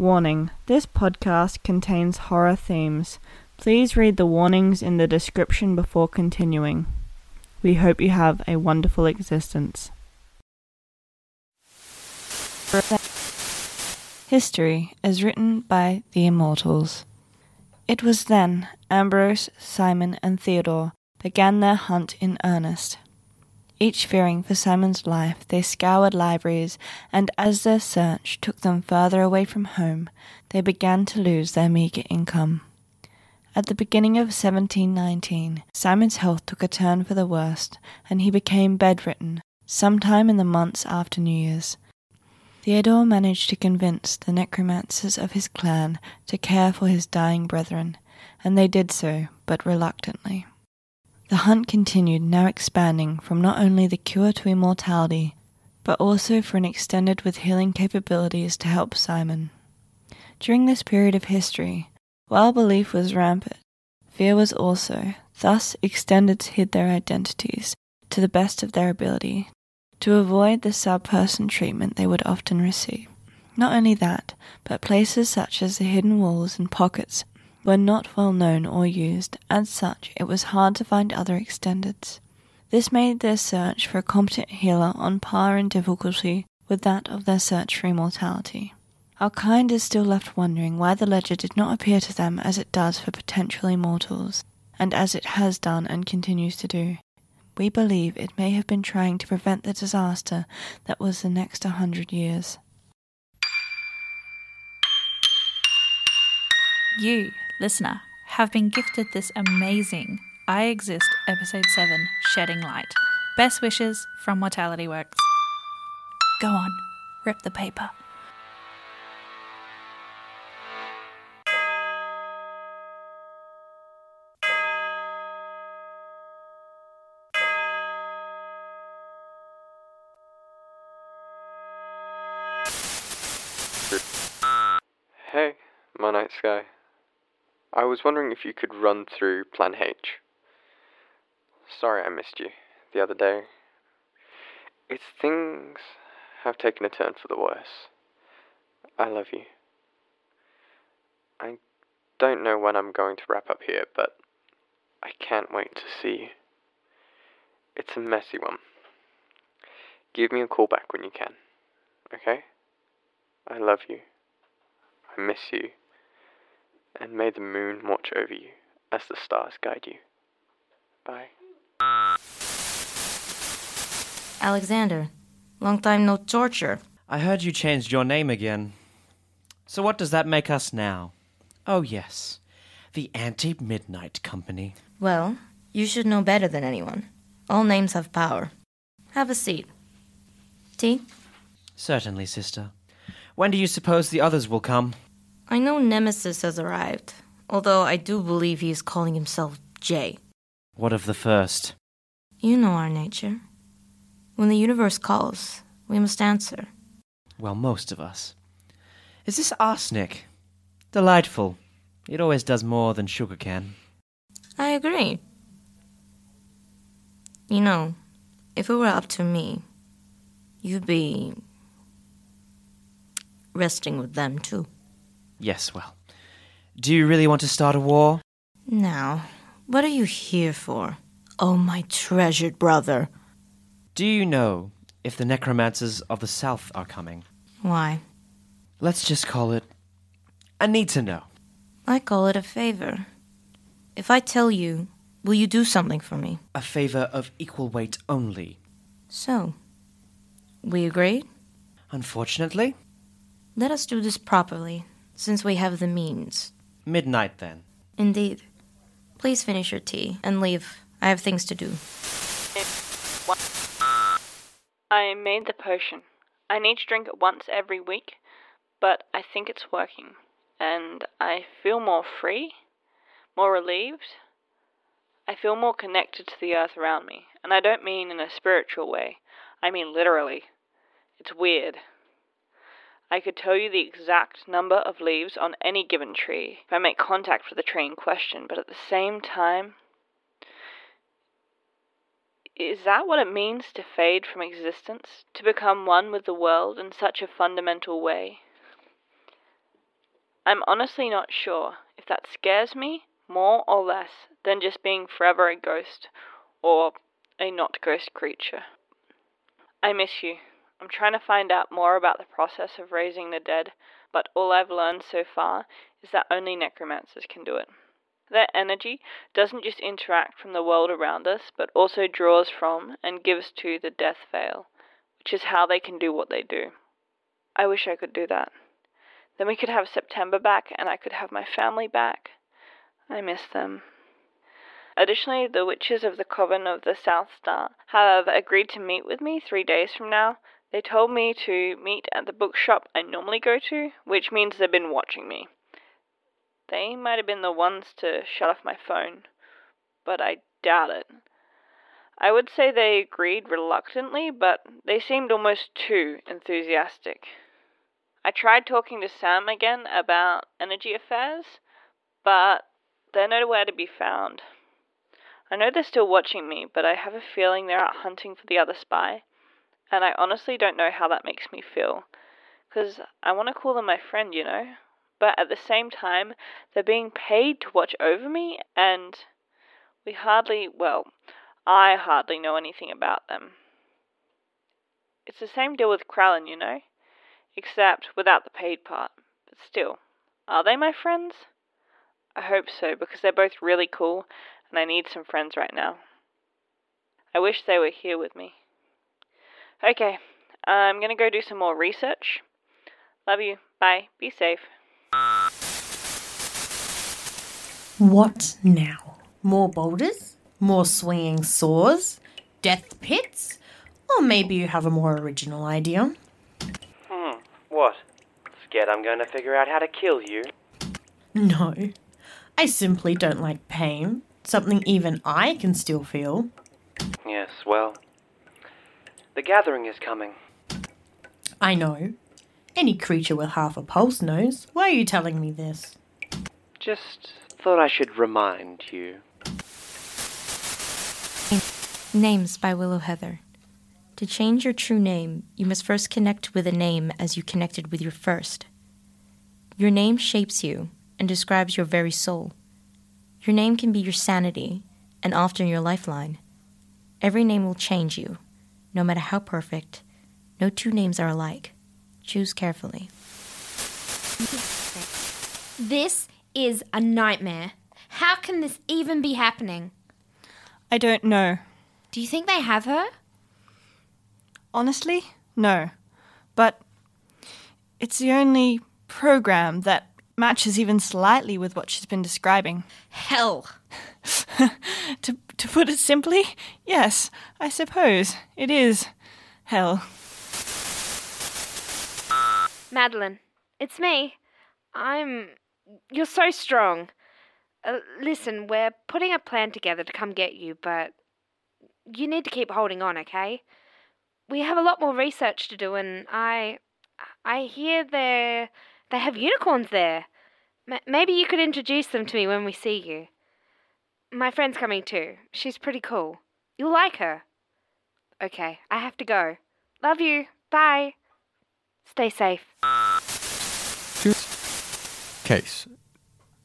Warning this podcast contains horror themes. Please read the warnings in the description before continuing. We hope you have a wonderful existence. History is written by the Immortals. It was then Ambrose, Simon, and Theodore began their hunt in earnest. Each fearing for Simon's life, they scoured libraries, and as their search took them further away from home, they began to lose their meagre income. At the beginning of 1719, Simon's health took a turn for the worst, and he became bedridden sometime in the months after New Year's. Theodore managed to convince the necromancers of his clan to care for his dying brethren, and they did so, but reluctantly. The hunt continued, now expanding from not only the cure to immortality, but also for an extended with healing capabilities to help Simon. During this period of history, while belief was rampant, fear was also, thus extended to hid their identities to the best of their ability to avoid the sub-person treatment they would often receive. Not only that, but places such as the hidden walls and pockets were not well known or used, as such, it was hard to find other extendeds. This made their search for a competent healer on par in difficulty with that of their search for immortality. Our kind is still left wondering why the ledger did not appear to them as it does for potential immortals, and as it has done and continues to do. We believe it may have been trying to prevent the disaster that was the next hundred years. You, listener, have been gifted this amazing I Exist Episode 7 Shedding Light. Best wishes from Mortality Works. Go on, rip the paper. Hey, my night sky. I was wondering if you could run through Plan H. Sorry I missed you the other day. It's things have taken a turn for the worse. I love you. I don't know when I'm going to wrap up here, but I can't wait to see you. It's a messy one. Give me a call back when you can, okay? I love you. I miss you. And may the moon watch over you as the stars guide you. Bye. Alexander, long time no torture. I heard you changed your name again. So what does that make us now? Oh, yes. The Anti Midnight Company. Well, you should know better than anyone. All names have power. Have a seat. Tea? Certainly, sister. When do you suppose the others will come? I know Nemesis has arrived, although I do believe he is calling himself Jay. What of the first? You know our nature. When the universe calls, we must answer. Well, most of us. Is this arsenic? Delightful. It always does more than sugar can. I agree. You know, if it were up to me, you'd be resting with them too. Yes, well. Do you really want to start a war? Now, what are you here for? Oh, my treasured brother. Do you know if the necromancers of the South are coming? Why? Let's just call it a need to know. I call it a favor. If I tell you, will you do something for me? A favor of equal weight only. So, we agree? Unfortunately, Let us do this properly, since we have the means. midnight then. Indeed. Please finish your tea and leave. I have things to do. I made the potion. I need to drink it once every week, but I think it's working. And I feel more free, more relieved. I feel more connected to the earth around me. And I don't mean in a spiritual way, I mean literally. It's weird. I could tell you the exact number of leaves on any given tree if I make contact with the tree in question, but at the same time, is that what it means to fade from existence? To become one with the world in such a fundamental way? I'm honestly not sure if that scares me more or less than just being forever a ghost or a not ghost creature. I miss you. I'm trying to find out more about the process of raising the dead, but all I've learned so far is that only necromancers can do it. Their energy doesn't just interact from the world around us, but also draws from and gives to the death veil, which is how they can do what they do. I wish I could do that. Then we could have September back and I could have my family back. I miss them. Additionally, the witches of the Coven of the South Star have agreed to meet with me three days from now. They told me to meet at the bookshop I normally go to, which means they've been watching me. They might have been the ones to shut off my phone, but I doubt it. I would say they agreed reluctantly, but they seemed almost too enthusiastic. I tried talking to Sam again about energy affairs, but they're nowhere to be found. I know they're still watching me, but I have a feeling they're out hunting for the other spy, and I honestly don't know how that makes me feel. Because I want to call them my friend, you know? But at the same time, they're being paid to watch over me, and we hardly, well, I hardly know anything about them. It's the same deal with Krallen, you know? Except without the paid part. But still, are they my friends? I hope so, because they're both really cool, and I need some friends right now. I wish they were here with me. Okay, I'm gonna go do some more research. Love you. Bye. Be safe. What now? More boulders? More swinging saws? Death pits? Or maybe you have a more original idea? Hmm, what? Scared I'm going to figure out how to kill you? No. I simply don't like pain. Something even I can still feel. Yes, well. The gathering is coming. I know. Any creature with half a pulse knows. Why are you telling me this? Just thought I should remind you. Names by Willow Heather. To change your true name, you must first connect with a name as you connected with your first. Your name shapes you and describes your very soul. Your name can be your sanity and often your lifeline. Every name will change you, no matter how perfect. No two names are alike. Choose carefully. This is a nightmare. How can this even be happening? I don't know. Do you think they have her? Honestly, no. But it's the only program that matches even slightly with what she's been describing. Hell. to, to put it simply, yes, I suppose it is hell. Madeline, it's me. I'm. You're so strong. Uh, listen, we're putting a plan together to come get you, but you need to keep holding on, okay? We have a lot more research to do, and I. I hear they they have unicorns there. M- maybe you could introduce them to me when we see you. My friend's coming too. She's pretty cool. You'll like her. Okay, I have to go. Love you. Bye. Stay safe. Case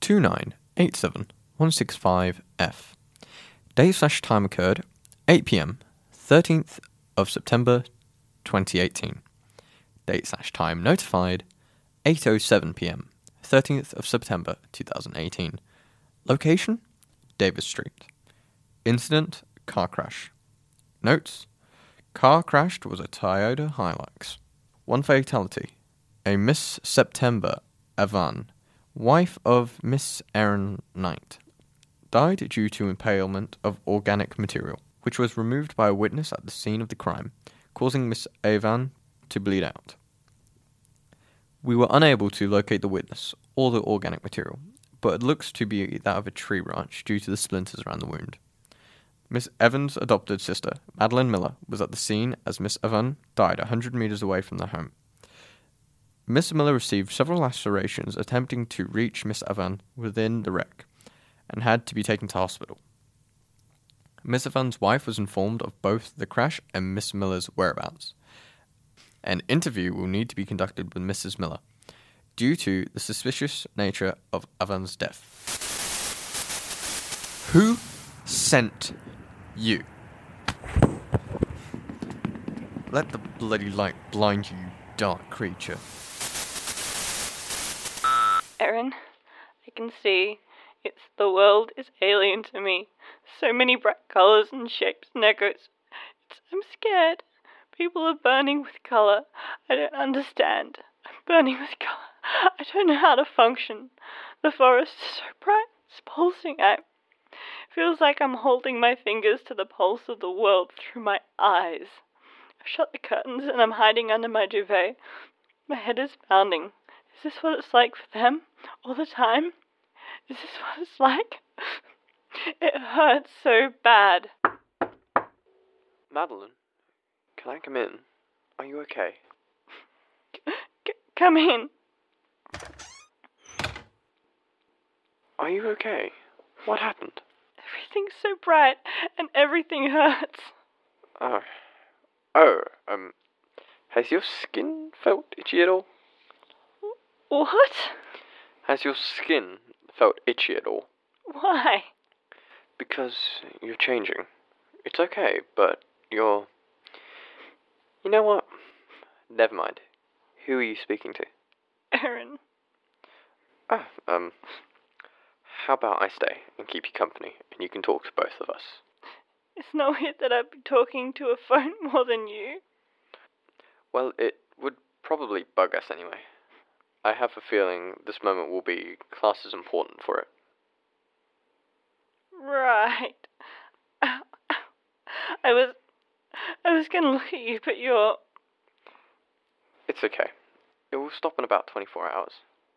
2987165F. Date slash time occurred 8 pm, 13th of September 2018. Date slash time notified 8.07 pm, 13th of September 2018. Location Davis Street. Incident car crash. Notes Car crashed was a Toyota Hilux. One fatality. A Miss September Avan, wife of Miss Erin Knight, died due to impalement of organic material, which was removed by a witness at the scene of the crime, causing Miss Avan to bleed out. We were unable to locate the witness or the organic material, but it looks to be that of a tree branch due to the splinters around the wound. Miss Evans' adopted sister, Madeline Miller, was at the scene as Miss Evan died a hundred meters away from their home. Miss Miller received several lacerations attempting to reach Miss Evan within the wreck and had to be taken to hospital. Miss Evan's wife was informed of both the crash and Miss Miller's whereabouts. An interview will need to be conducted with Mrs. Miller due to the suspicious nature of Avan's death. Who sent you? Let the bloody light blind you, dark creature. Erin, I can see. It's the world is alien to me. So many bright colors and shapes and echoes. It's, I'm scared. People are burning with color. I don't understand. I'm burning with color. I don't know how to function. The forest is so bright. It's pulsing. I feels like I'm holding my fingers to the pulse of the world through my eyes. I've shut the curtains and I'm hiding under my duvet. My head is pounding. Is this what it's like for them all the time? Is this what it's like? It hurts so bad. Madeline, can I come in? Are you okay? C- come in. Are you okay? What happened? Everything's so bright and everything hurts. Oh. Oh, um. Has your skin felt itchy at all? What? Has your skin felt itchy at all? Why? Because you're changing. It's okay, but you're. You know what? Never mind. Who are you speaking to? Erin. Oh, um. How about I stay and keep you company, and you can talk to both of us? It's not weird that I'd be talking to a phone more than you. Well, it would probably bug us anyway. I have a feeling this moment will be class as important for it. Right. I was. I was gonna look at you, but you're. It's okay. It will stop in about 24 hours.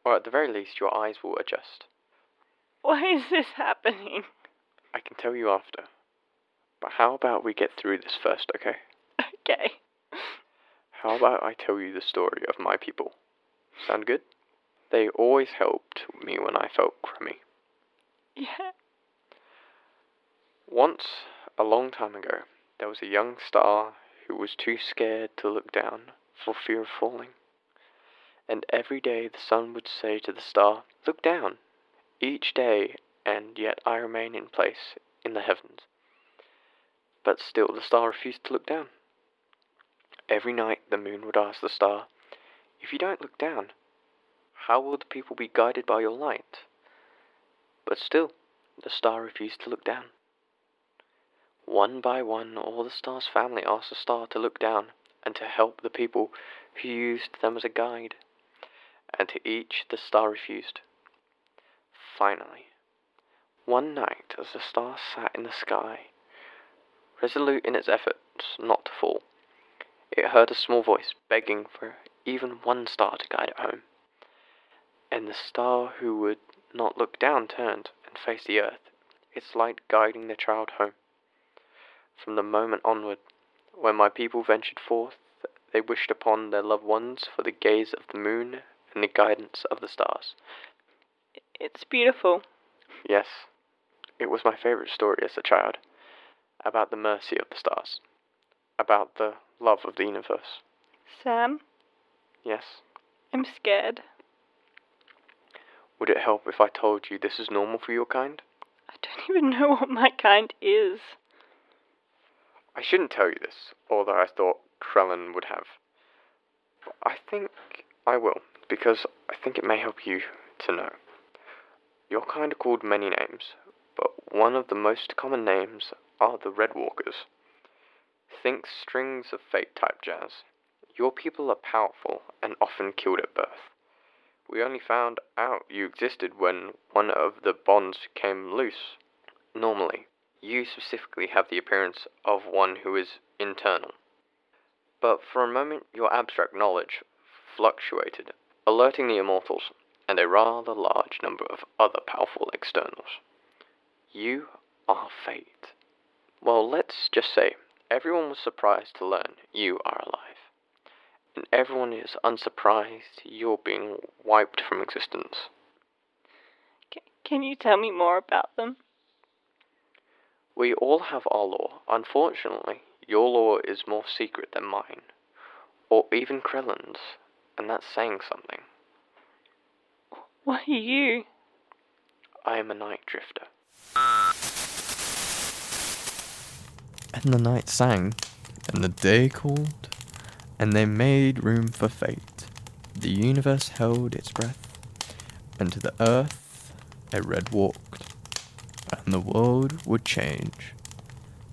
Or at the very least, your eyes will adjust. Why is this happening? I can tell you after. But how about we get through this first, okay? Okay. How about I tell you the story of my people? Sound good? They always helped me when I felt crummy. Yeah. Once, a long time ago, there was a young star who was too scared to look down for fear of falling. And every day the sun would say to the star, Look down, each day, and yet I remain in place in the heavens. But still the star refused to look down. Every night the moon would ask the star, If you don't look down, how will the people be guided by your light? But still the star refused to look down. One by one, all the star's family asked the star to look down and to help the people who used them as a guide. And to each the star refused. Finally, one night, as the star sat in the sky, resolute in its efforts not to fall, it heard a small voice begging for even one star to guide it home. And the star who would not look down turned and faced the earth, its light guiding the child home. From the moment onward, when my people ventured forth, they wished upon their loved ones for the gaze of the moon and the guidance of the stars. It's beautiful. Yes, it was my favorite story as a child, about the mercy of the stars, about the love of the universe. Sam, Yes, I'm scared. would it help if I told you this is normal for your kind? I don't even know what my kind is. I shouldn't tell you this, although I thought Krellin would have. But I think I will, because I think it may help you to know. Your kind are called many names, but one of the most common names are the Red Walkers. Think strings of fate type jazz. Your people are powerful and often killed at birth. We only found out you existed when one of the bonds came loose. Normally, you specifically have the appearance of one who is internal. But for a moment, your abstract knowledge fluctuated, alerting the immortals and a rather large number of other powerful externals. You are fate. Well, let's just say everyone was surprised to learn you are alive. And everyone is unsurprised you're being wiped from existence. C- can you tell me more about them? We all have our law. Unfortunately, your law is more secret than mine, or even Krellin's, and that's saying something. What are you? I am a night drifter. And the night sang, and the day called, and they made room for fate. The universe held its breath, and to the earth a red walked, and the world would change.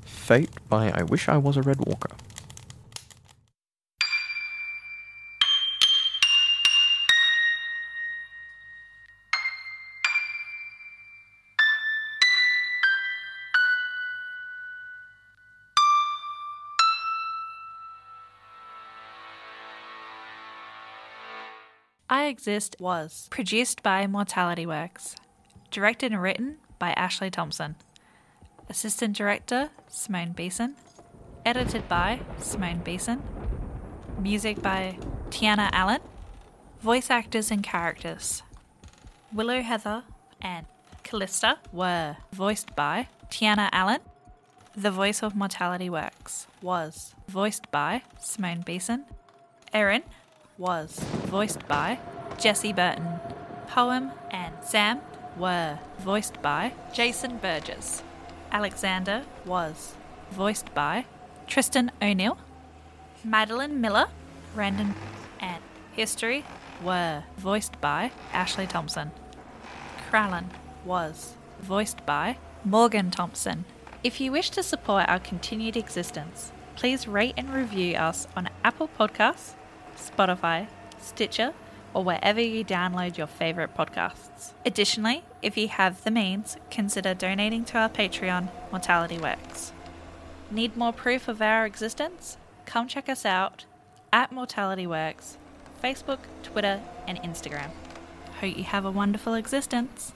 Fate by I Wish I Was a Red Walker. Exist was produced by Mortality Works, directed and written by Ashley Thompson, assistant director Simone Beeson, edited by Simone Beeson, music by Tiana Allen, voice actors and characters Willow Heather and Callista were voiced by Tiana Allen. The voice of Mortality Works was voiced by Simone Beeson. Erin was voiced by Jesse Burton. Poem and Sam were voiced by Jason Burgess. Alexander was voiced by Tristan O'Neill. Madeline Miller, Brandon, and History were voiced by Ashley Thompson. Krallen was voiced by Morgan Thompson. If you wish to support our continued existence, please rate and review us on Apple Podcasts, Spotify, Stitcher, or wherever you download your favorite podcasts. Additionally, if you have the means, consider donating to our Patreon, Mortality Works. Need more proof of our existence? Come check us out at Mortality Works, Facebook, Twitter, and Instagram. Hope you have a wonderful existence.